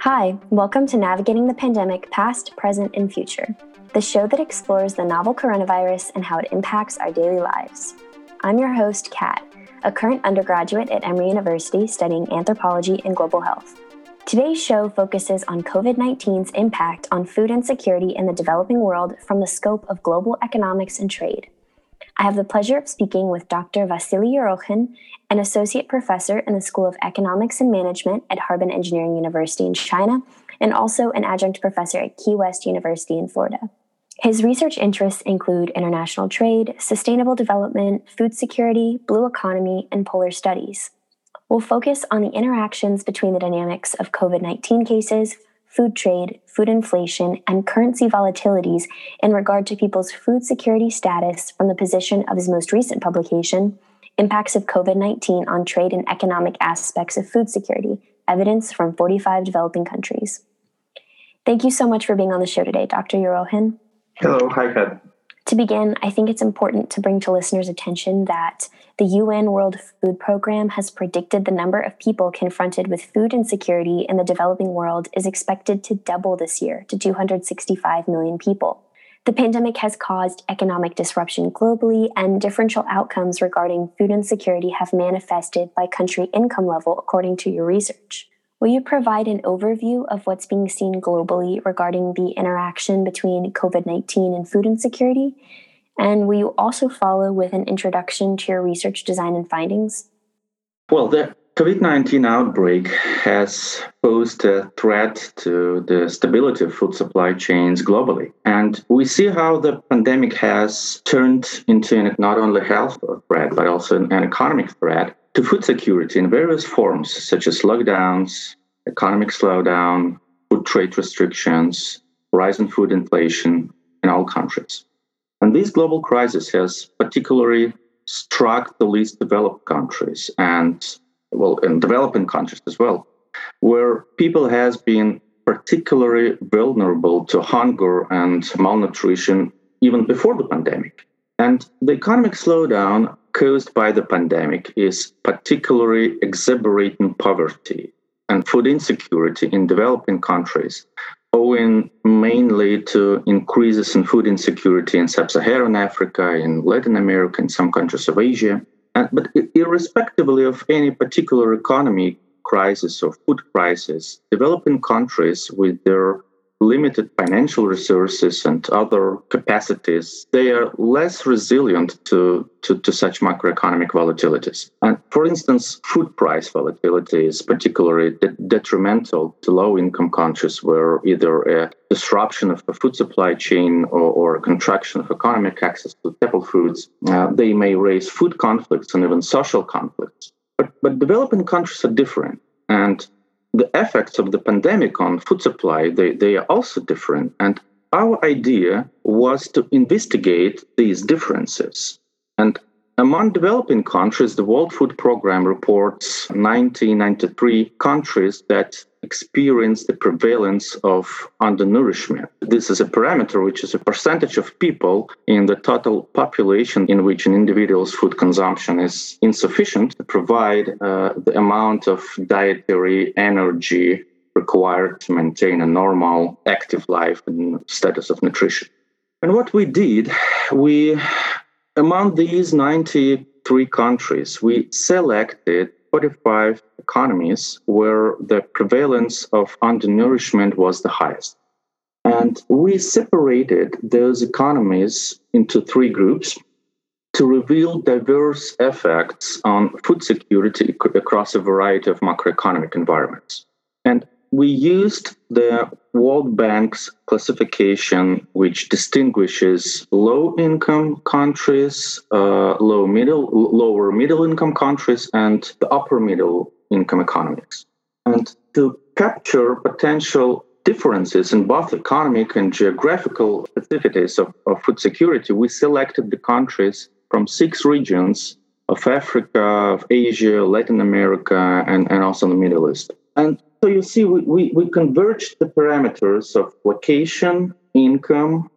Hi, welcome to Navigating the Pandemic Past, Present, and Future, the show that explores the novel coronavirus and how it impacts our daily lives. I'm your host, Kat, a current undergraduate at Emory University studying anthropology and global health. Today's show focuses on COVID 19's impact on food insecurity in the developing world from the scope of global economics and trade. I have the pleasure of speaking with Dr. Vasily Yerokhin, an associate professor in the School of Economics and Management at Harbin Engineering University in China, and also an adjunct professor at Key West University in Florida. His research interests include international trade, sustainable development, food security, blue economy, and polar studies. We'll focus on the interactions between the dynamics of COVID 19 cases, food trade, food inflation, and currency volatilities in regard to people's food security status from the position of his most recent publication, Impacts of COVID 19 on Trade and Economic Aspects of Food Security Evidence from 45 Developing Countries. Thank you so much for being on the show today, Dr. Yerokhin. Hello, hi, Kat. To begin, I think it's important to bring to listeners' attention that the UN World Food Program has predicted the number of people confronted with food insecurity in the developing world is expected to double this year to 265 million people. The pandemic has caused economic disruption globally, and differential outcomes regarding food insecurity have manifested by country income level, according to your research. Will you provide an overview of what's being seen globally regarding the interaction between COVID 19 and food insecurity? And will you also follow with an introduction to your research design and findings? Well, the COVID 19 outbreak has posed a threat to the stability of food supply chains globally. And we see how the pandemic has turned into not only a health threat, but also an economic threat to food security in various forms, such as lockdowns, economic slowdown, food trade restrictions, rise in food inflation in all countries. And this global crisis has particularly struck the least developed countries and, well, in developing countries as well, where people has been particularly vulnerable to hunger and malnutrition even before the pandemic. And the economic slowdown caused by the pandemic is particularly exacerbating poverty and food insecurity in developing countries, owing mainly to increases in food insecurity in sub Saharan Africa, in Latin America, in some countries of Asia. And, but irrespectively of any particular economy crisis or food crisis, developing countries with their limited financial resources and other capacities, they are less resilient to, to, to, such macroeconomic volatilities. And for instance, food price volatility is particularly de- detrimental to low income countries where either a disruption of the food supply chain or, or a contraction of economic access to staple foods, uh, they may raise food conflicts and even social conflicts. But, but developing countries are different. And the effects of the pandemic on food supply they, they are also different. And our idea was to investigate these differences. And among developing countries, the World Food Program reports 1993 countries that experience the prevalence of undernourishment. This is a parameter which is a percentage of people in the total population in which an individual's food consumption is insufficient to provide uh, the amount of dietary energy required to maintain a normal, active life and status of nutrition. And what we did, we among these 93 countries, we selected 45 economies where the prevalence of undernourishment was the highest. And we separated those economies into three groups to reveal diverse effects on food security across a variety of macroeconomic environments. And we used the World Bank's classification, which distinguishes low income countries, uh, low middle, lower middle income countries, and the upper middle income economics. And to capture potential differences in both economic and geographical specificities of, of food security, we selected the countries from six regions of Africa, of Asia, Latin America, and, and also the Middle East. And so you see, we, we, we converged the parameters of location, income,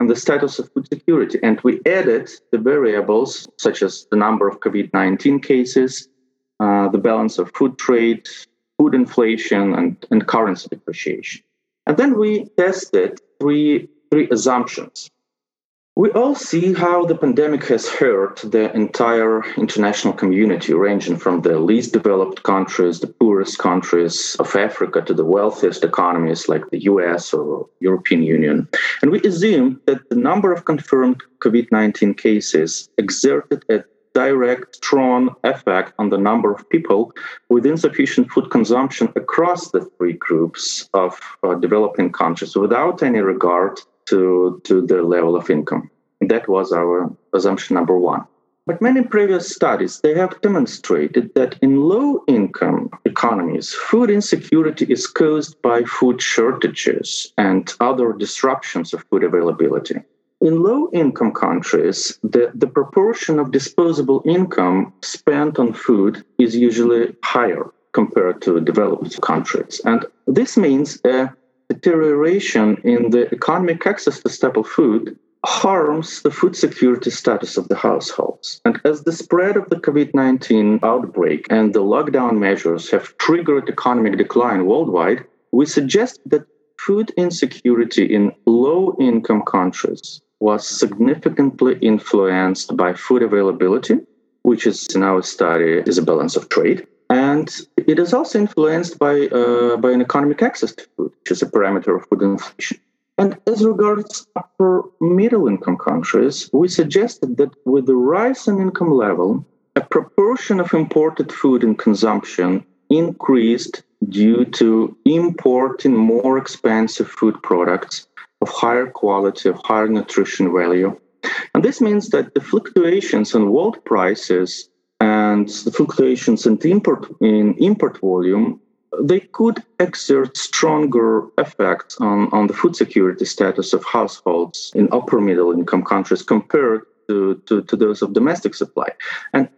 and the status of food security. And we added the variables such as the number of COVID 19 cases, uh, the balance of food trade, food inflation, and, and currency depreciation. And then we tested three, three assumptions. We all see how the pandemic has hurt the entire international community, ranging from the least developed countries, the poorest countries of Africa, to the wealthiest economies like the US or European Union. And we assume that the number of confirmed COVID 19 cases exerted a direct, strong effect on the number of people with insufficient food consumption across the three groups of uh, developing countries without any regard to, to their level of income. That was our assumption number one. But many previous studies they have demonstrated that in low income economies, food insecurity is caused by food shortages and other disruptions of food availability. In low income countries, the, the proportion of disposable income spent on food is usually higher compared to developed countries. And this means a deterioration in the economic access to staple food harms the food security status of the households. And as the spread of the COVID 19 outbreak and the lockdown measures have triggered economic decline worldwide, we suggest that food insecurity in low income countries was significantly influenced by food availability, which is in our study is a balance of trade. And it is also influenced by, uh, by an economic access to food, which is a parameter of food inflation. And as regards upper middle income countries, we suggested that with the rise in income level, a proportion of imported food in consumption increased due to importing more expensive food products of higher quality, of higher nutrition value. And this means that the fluctuations in world prices and the fluctuations in import in import volume they could exert stronger effects on, on the food security status of households in upper middle income countries compared to, to, to those of domestic supply. And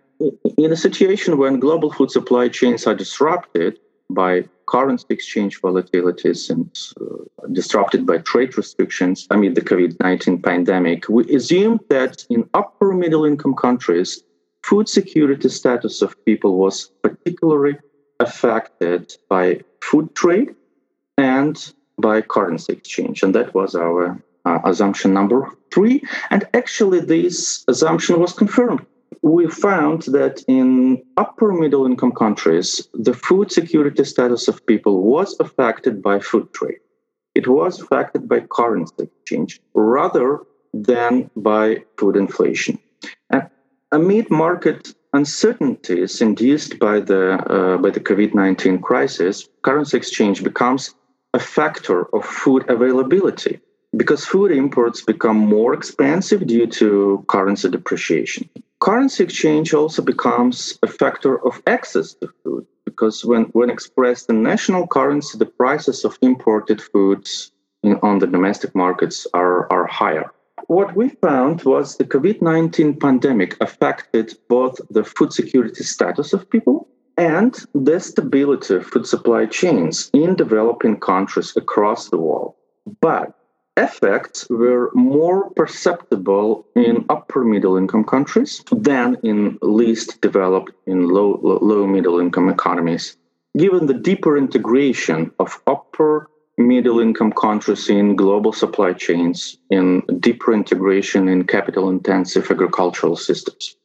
in a situation when global food supply chains are disrupted by currency exchange volatilities and uh, disrupted by trade restrictions amid the COVID 19 pandemic, we assumed that in upper middle income countries, food security status of people was particularly affected by food trade and by currency exchange. And that was our uh, assumption number three. And actually, this assumption was confirmed. We found that in upper middle income countries, the food security status of people was affected by food trade. It was affected by currency exchange rather than by food inflation. And amid market uncertainties induced by the uh, by the COVID-19 crisis, currency exchange becomes a factor of food availability because food imports become more expensive due to currency depreciation. Currency exchange also becomes a factor of access to food because when, when expressed in national currency, the prices of imported foods in, on the domestic markets are, are higher what we found was the COVID 19 pandemic affected both the food security status of people and the stability of food supply chains in developing countries across the world. But effects were more perceptible in upper middle income countries than in least developed in low low middle income economies given the deeper integration of upper middle income countries in global supply chains, in deeper integration in capital intensive agricultural systems.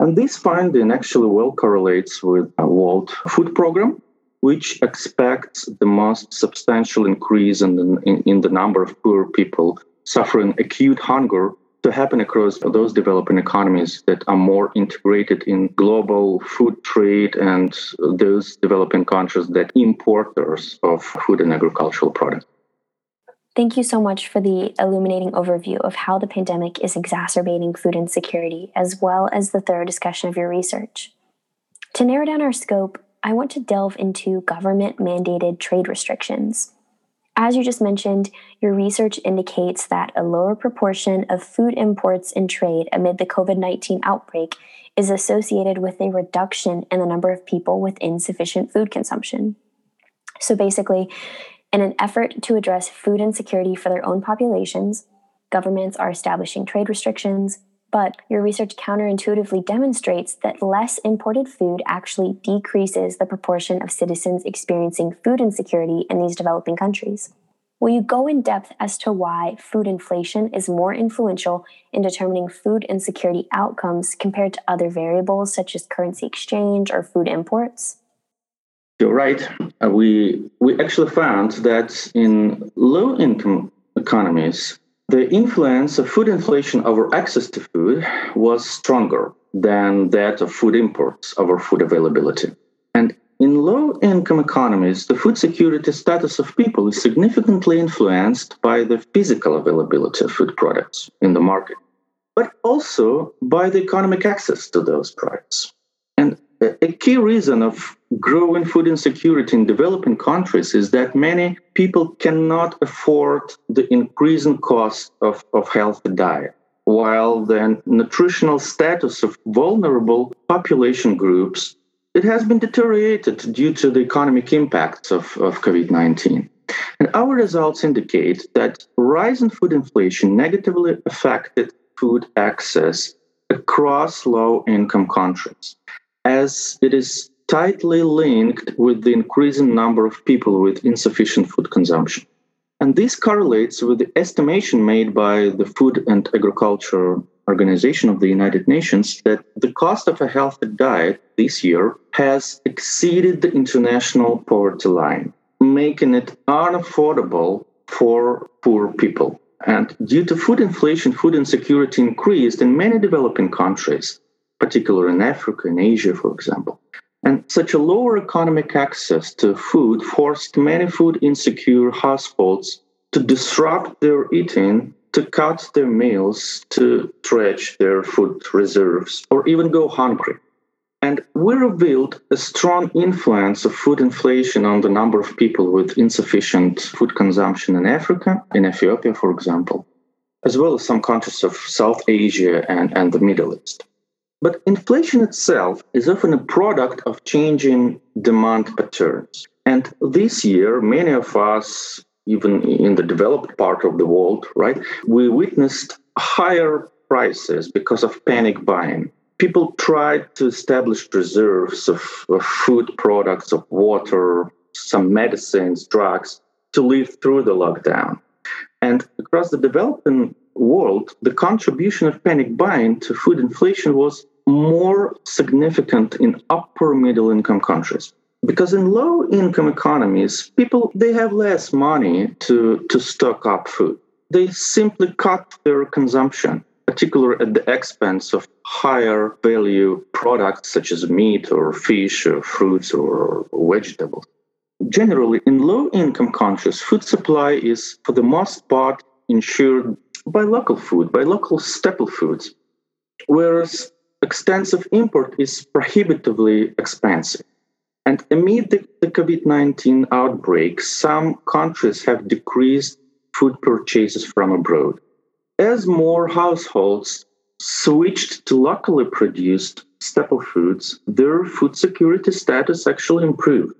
And this finding actually well correlates with a World Food Program, which expects the most substantial increase in the, in, in the number of poor people suffering acute hunger to happen across those developing economies that are more integrated in global food trade and those developing countries that importers of food and agricultural products. Thank you so much for the illuminating overview of how the pandemic is exacerbating food insecurity, as well as the thorough discussion of your research. To narrow down our scope, I want to delve into government mandated trade restrictions. As you just mentioned, your research indicates that a lower proportion of food imports in trade amid the COVID 19 outbreak is associated with a reduction in the number of people with insufficient food consumption. So basically, in an effort to address food insecurity for their own populations, governments are establishing trade restrictions, but your research counterintuitively demonstrates that less imported food actually decreases the proportion of citizens experiencing food insecurity in these developing countries. Will you go in depth as to why food inflation is more influential in determining food insecurity outcomes compared to other variables such as currency exchange or food imports? You're right. Uh, we we actually found that in low income economies, the influence of food inflation over access to food was stronger than that of food imports over food availability. And in low income economies, the food security status of people is significantly influenced by the physical availability of food products in the market, but also by the economic access to those products. And a key reason of growing food insecurity in developing countries is that many people cannot afford the increasing cost of, of healthy diet, while the nutritional status of vulnerable population groups it has been deteriorated due to the economic impacts of, of COVID 19. And our results indicate that rising food inflation negatively affected food access across low income countries, as it is tightly linked with the increasing number of people with insufficient food consumption. And this correlates with the estimation made by the Food and Agriculture Organization of the United Nations that the cost of a healthy diet this year has exceeded the international poverty line, making it unaffordable for poor people. And due to food inflation, food insecurity increased in many developing countries, particularly in Africa and Asia, for example. And such a lower economic access to food forced many food insecure households to disrupt their eating to cut their meals, to stretch their food reserves, or even go hungry. And we revealed a strong influence of food inflation on the number of people with insufficient food consumption in Africa, in Ethiopia, for example, as well as some countries of South Asia and, and the Middle East. But inflation itself is often a product of changing demand patterns. And this year, many of us even in the developed part of the world, right, we witnessed higher prices because of panic buying. People tried to establish reserves of, of food products, of water, some medicines, drugs to live through the lockdown. And across the developing world, the contribution of panic buying to food inflation was more significant in upper middle income countries. Because in low income economies people they have less money to to stock up food. They simply cut their consumption particularly at the expense of higher value products such as meat or fish or fruits or vegetables. Generally in low income countries food supply is for the most part ensured by local food by local staple foods whereas extensive import is prohibitively expensive and amid the, the COVID 19 outbreak, some countries have decreased food purchases from abroad. As more households switched to locally produced staple foods, their food security status actually improved.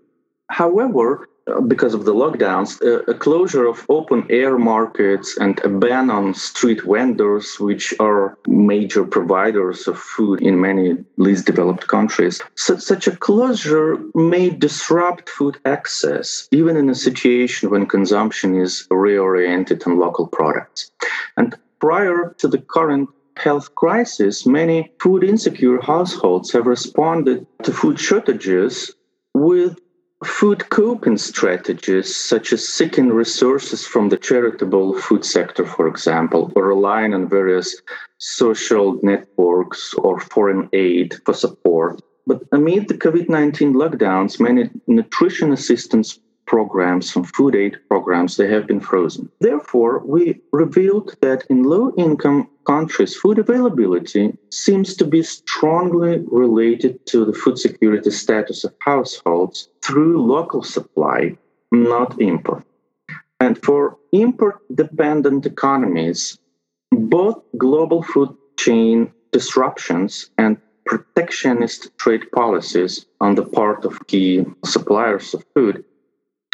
However, because of the lockdowns, a closure of open air markets and a ban on street vendors, which are major providers of food in many least developed countries. So, such a closure may disrupt food access, even in a situation when consumption is reoriented on local products. And prior to the current health crisis, many food insecure households have responded to food shortages with Food coping strategies, such as seeking resources from the charitable food sector, for example, or relying on various social networks or foreign aid for support. But amid the COVID 19 lockdowns, many nutrition assistance programs and food aid programs they have been frozen. Therefore we revealed that in low income countries food availability seems to be strongly related to the food security status of households through local supply not import. And for import dependent economies both global food chain disruptions and protectionist trade policies on the part of key suppliers of food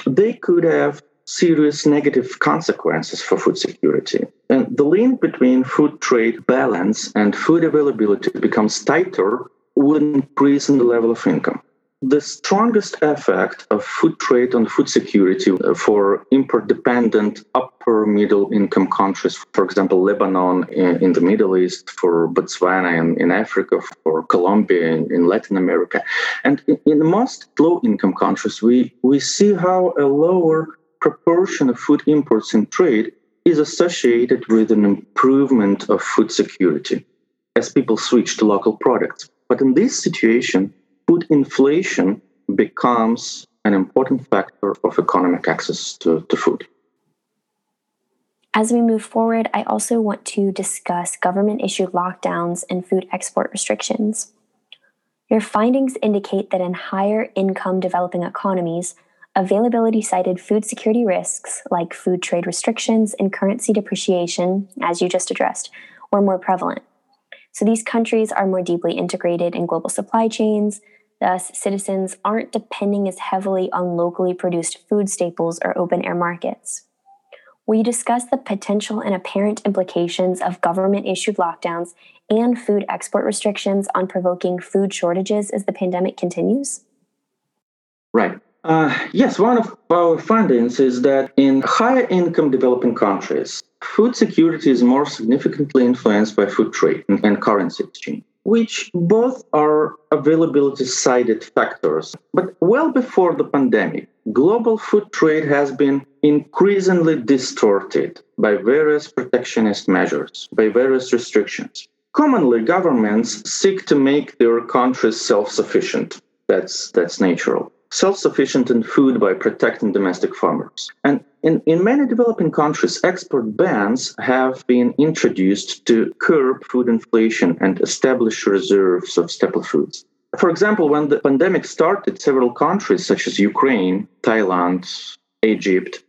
they could have serious negative consequences for food security. And the link between food trade balance and food availability becomes tighter with increase in the level of income. The strongest effect of food trade on food security uh, for import dependent upper middle income countries, for example, Lebanon in, the Middle East, for Botswana in, in Africa, for Colombia in, in Latin America. And in, in most low income countries, we, we see how a lower proportion of food imports in trade is associated with an improvement of food security as people switch to local products. But in this situation, food inflation becomes an important factor of economic access to, to food. As we move forward, I also want to discuss government issued lockdowns and food export restrictions. Your findings indicate that in higher income developing economies, availability cited food security risks like food trade restrictions and currency depreciation, as you just addressed, were more prevalent. So these countries are more deeply integrated in global supply chains. Thus, citizens aren't depending as heavily on locally produced food staples or open air markets. We discuss the potential and apparent implications of government issued lockdowns and food export restrictions on provoking food shortages as the pandemic continues? Right. Uh, yes, one of our findings is that in higher income developing countries, food security is more significantly influenced by food trade and currency exchange, which both are availability sided factors. But well before the pandemic, global food trade has been increasingly distorted by various protectionist measures, by various restrictions. Commonly, governments seek to make their countries self sufficient. That's, that's natural self-sufficient in food by protecting domestic farmers. And in, in many developing countries, export bans have been introduced to curb food inflation and establish reserves of staple foods. For example, when the pandemic started, several countries such as Ukraine, Thailand, Egypt,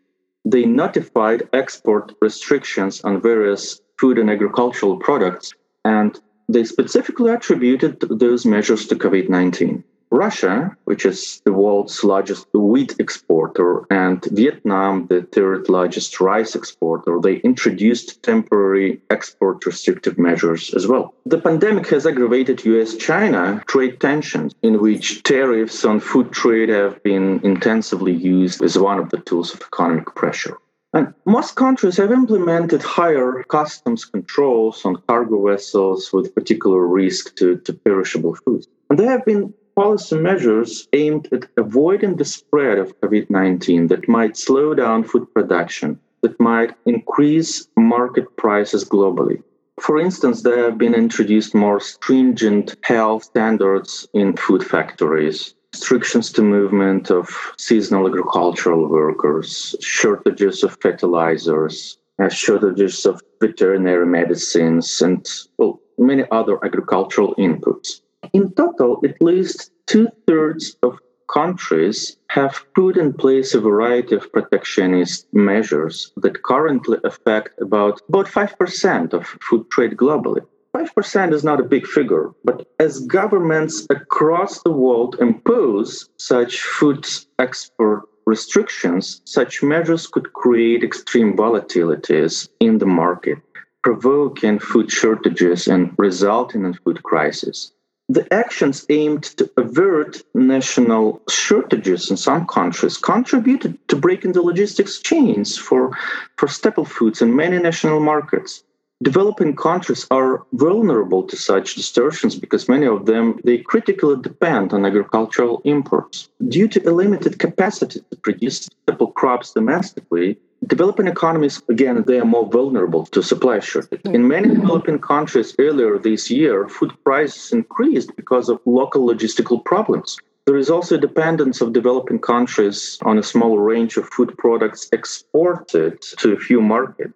they notified export restrictions on various food and agricultural products, and they specifically attributed those measures to COVID 19. Russia, which is the world's largest wheat exporter, and Vietnam, the third largest rice exporter, they introduced temporary export restrictive measures as well. The pandemic has aggravated US China trade tensions, in which tariffs on food trade have been intensively used as one of the tools of economic pressure. And most countries have implemented higher customs controls on cargo vessels with particular risk to, to perishable foods. And there have been policy measures aimed at avoiding the spread of COVID 19 that might slow down food production, that might increase market prices globally. For instance, there have been introduced more stringent health standards in food factories, restrictions to movement of seasonal agricultural workers, shortages of fertilizers, uh, shortages of veterinary medicines, and well, many other agricultural inputs. In total, at least two thirds of countries have put in place a variety of protectionist measures that currently affect about, about 5% of food trade globally. 5% is not a big figure, but as governments across the world impose such food export restrictions, such measures could create extreme volatilities in the market, provoking food shortages and resulting in food crisis the actions aimed to avert national shortages in some countries contributed to breaking the logistics chains for, for staple foods in many national markets. Developing countries are vulnerable to such distortions because many of them they critically depend on agricultural imports. Due to a limited capacity to produce staple crops domestically, Developing economies, again, they are more vulnerable to supply shortage. In many developing countries earlier this year, food prices increased because of local logistical problems. There is also dependence of developing countries on a small range of food products exported to a few markets,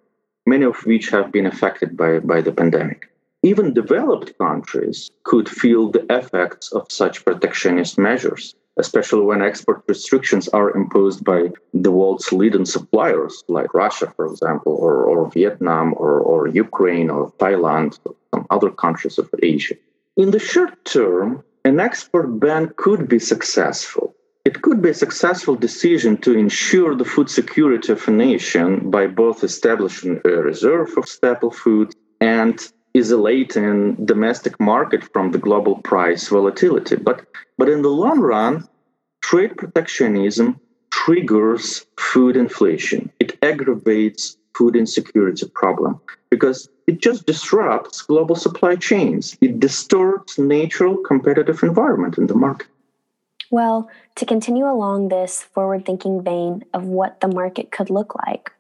many of which have been affected by, by the pandemic. Even developed countries could feel the effects of such protectionist measures especially when export restrictions are imposed by the world's leading suppliers, like Russia, for example, or, or Vietnam, or, or Ukraine, or Thailand, or some other countries of Asia. In the short term, an export ban could be successful It could be a successful decision to ensure the food security of a nation by both establishing a reserve of staple food and isolating domestic market from the global price volatility. But, but in the long run, trade protectionism triggers food inflation. It aggravates food insecurity problem because it just disrupts global supply chains. It distorts natural competitive environment in the market. Well, to continue along this forward thinking vein of what the market could look like,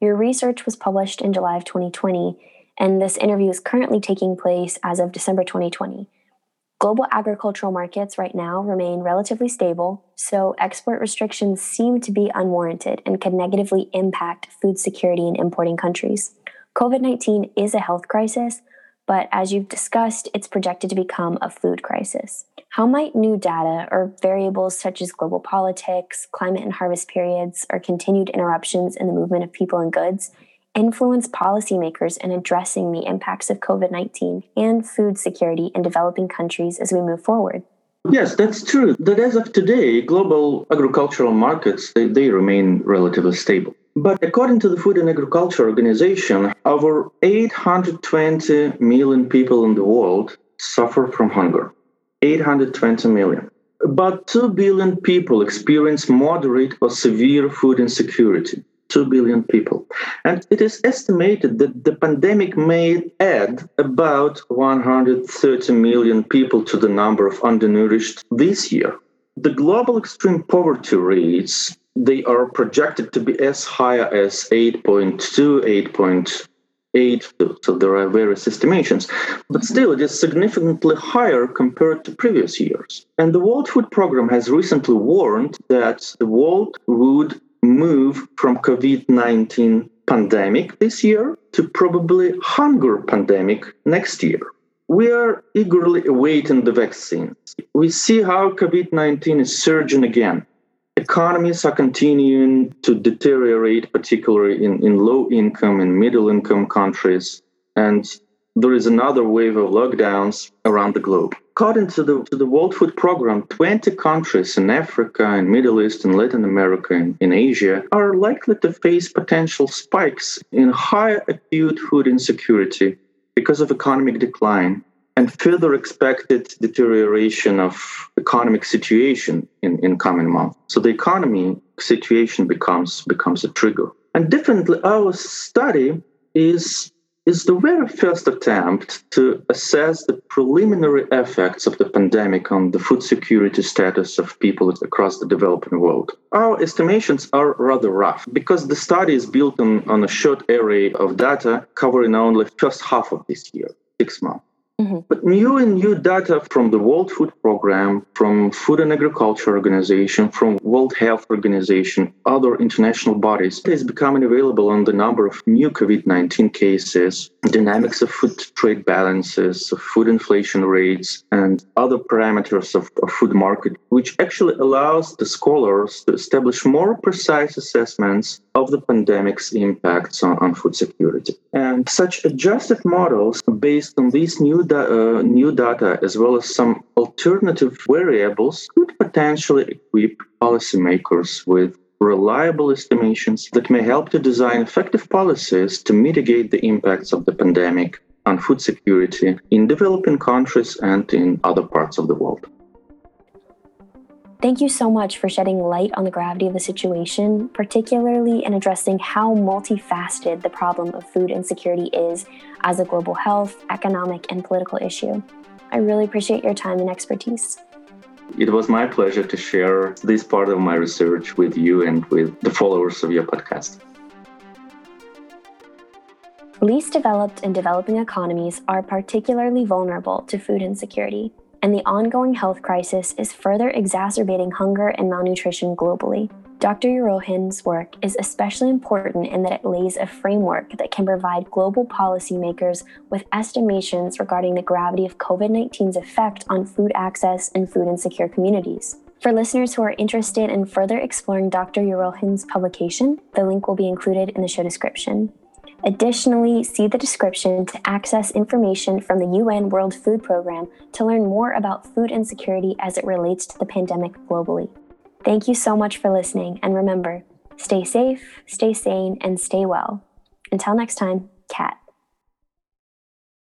your research was published in July of 2020, and this interview is currently taking place as of December 2020. Global agricultural markets right now remain relatively stable, so export restrictions seem to be unwarranted and could negatively impact food security in importing countries. COVID 19 is a health crisis, but as you've discussed, it's projected to become a food crisis. How might new data or variables such as global politics, climate and harvest periods, or continued interruptions in the movement of people and goods influence policymakers in addressing the impacts of COVID 19 and food security in developing countries as we move forward? Yes, that's true. That as of today, global agricultural markets they, they remain relatively stable. But according to the Food and Agriculture Organization, over 820 million people in the world suffer from hunger. 820 million. About 2 billion people experience moderate or severe food insecurity. 2 billion people. And it is estimated that the pandemic may add about 130 million people to the number of undernourished this year. The global extreme poverty rates they are projected to be as high as 8.2 8.8 so there are various estimations but still it is significantly higher compared to previous years and the world food program has recently warned that the world would move from COVID-19 pandemic this year to probably hunger pandemic next year. We are eagerly awaiting the vaccines. We see how COVID 19 is surging again. Economies are continuing to deteriorate, particularly in, in low income and middle income countries. And there is another wave of lockdowns around the globe. According to the, to the World Food Program, 20 countries in Africa and Middle East and Latin America and in Asia are likely to face potential spikes in higher acute food insecurity because of economic decline and further expected deterioration of economic situation in, in coming months. So the economy situation becomes becomes a trigger. And differently, our study is is the very first attempt to assess the preliminary effects of the pandemic on the food security status of people across the developing world. Our estimations are rather rough because the study is built on, on a short array of data covering only first half of this year, six months. Mm-hmm. But new and new data from the World Food Program, from Food and Agriculture Organization, from World Health Organization, other international bodies is becoming available on the number of new COVID-19 cases, dynamics of food trade balances, food inflation rates, and other parameters of, of food market, which actually allows the scholars to establish more precise assessments of the pandemic's impacts on, on food security. And such adjusted models based on these new da- uh, new data as well as some alternative variables could potentially equip policymakers with reliable estimations that may help to design effective policies to mitigate the impacts of the pandemic on food security in developing countries and in other parts of the world. Thank you so much for shedding light on the gravity of the situation, particularly in addressing how multifaceted the problem of food insecurity is as a global health, economic, and political issue. I really appreciate your time and expertise. It was my pleasure to share this part of my research with you and with the followers of your podcast. Least developed and developing economies are particularly vulnerable to food insecurity and the ongoing health crisis is further exacerbating hunger and malnutrition globally. Dr. Yerokhin's work is especially important in that it lays a framework that can provide global policymakers with estimations regarding the gravity of COVID 19's effect on food access and food insecure communities. For listeners who are interested in further exploring Dr. Yerokhin's publication, the link will be included in the show description. Additionally, see the description to access information from the UN World Food Program to learn more about food insecurity as it relates to the pandemic globally. Thank you so much for listening, and remember stay safe, stay sane, and stay well. Until next time, Kat.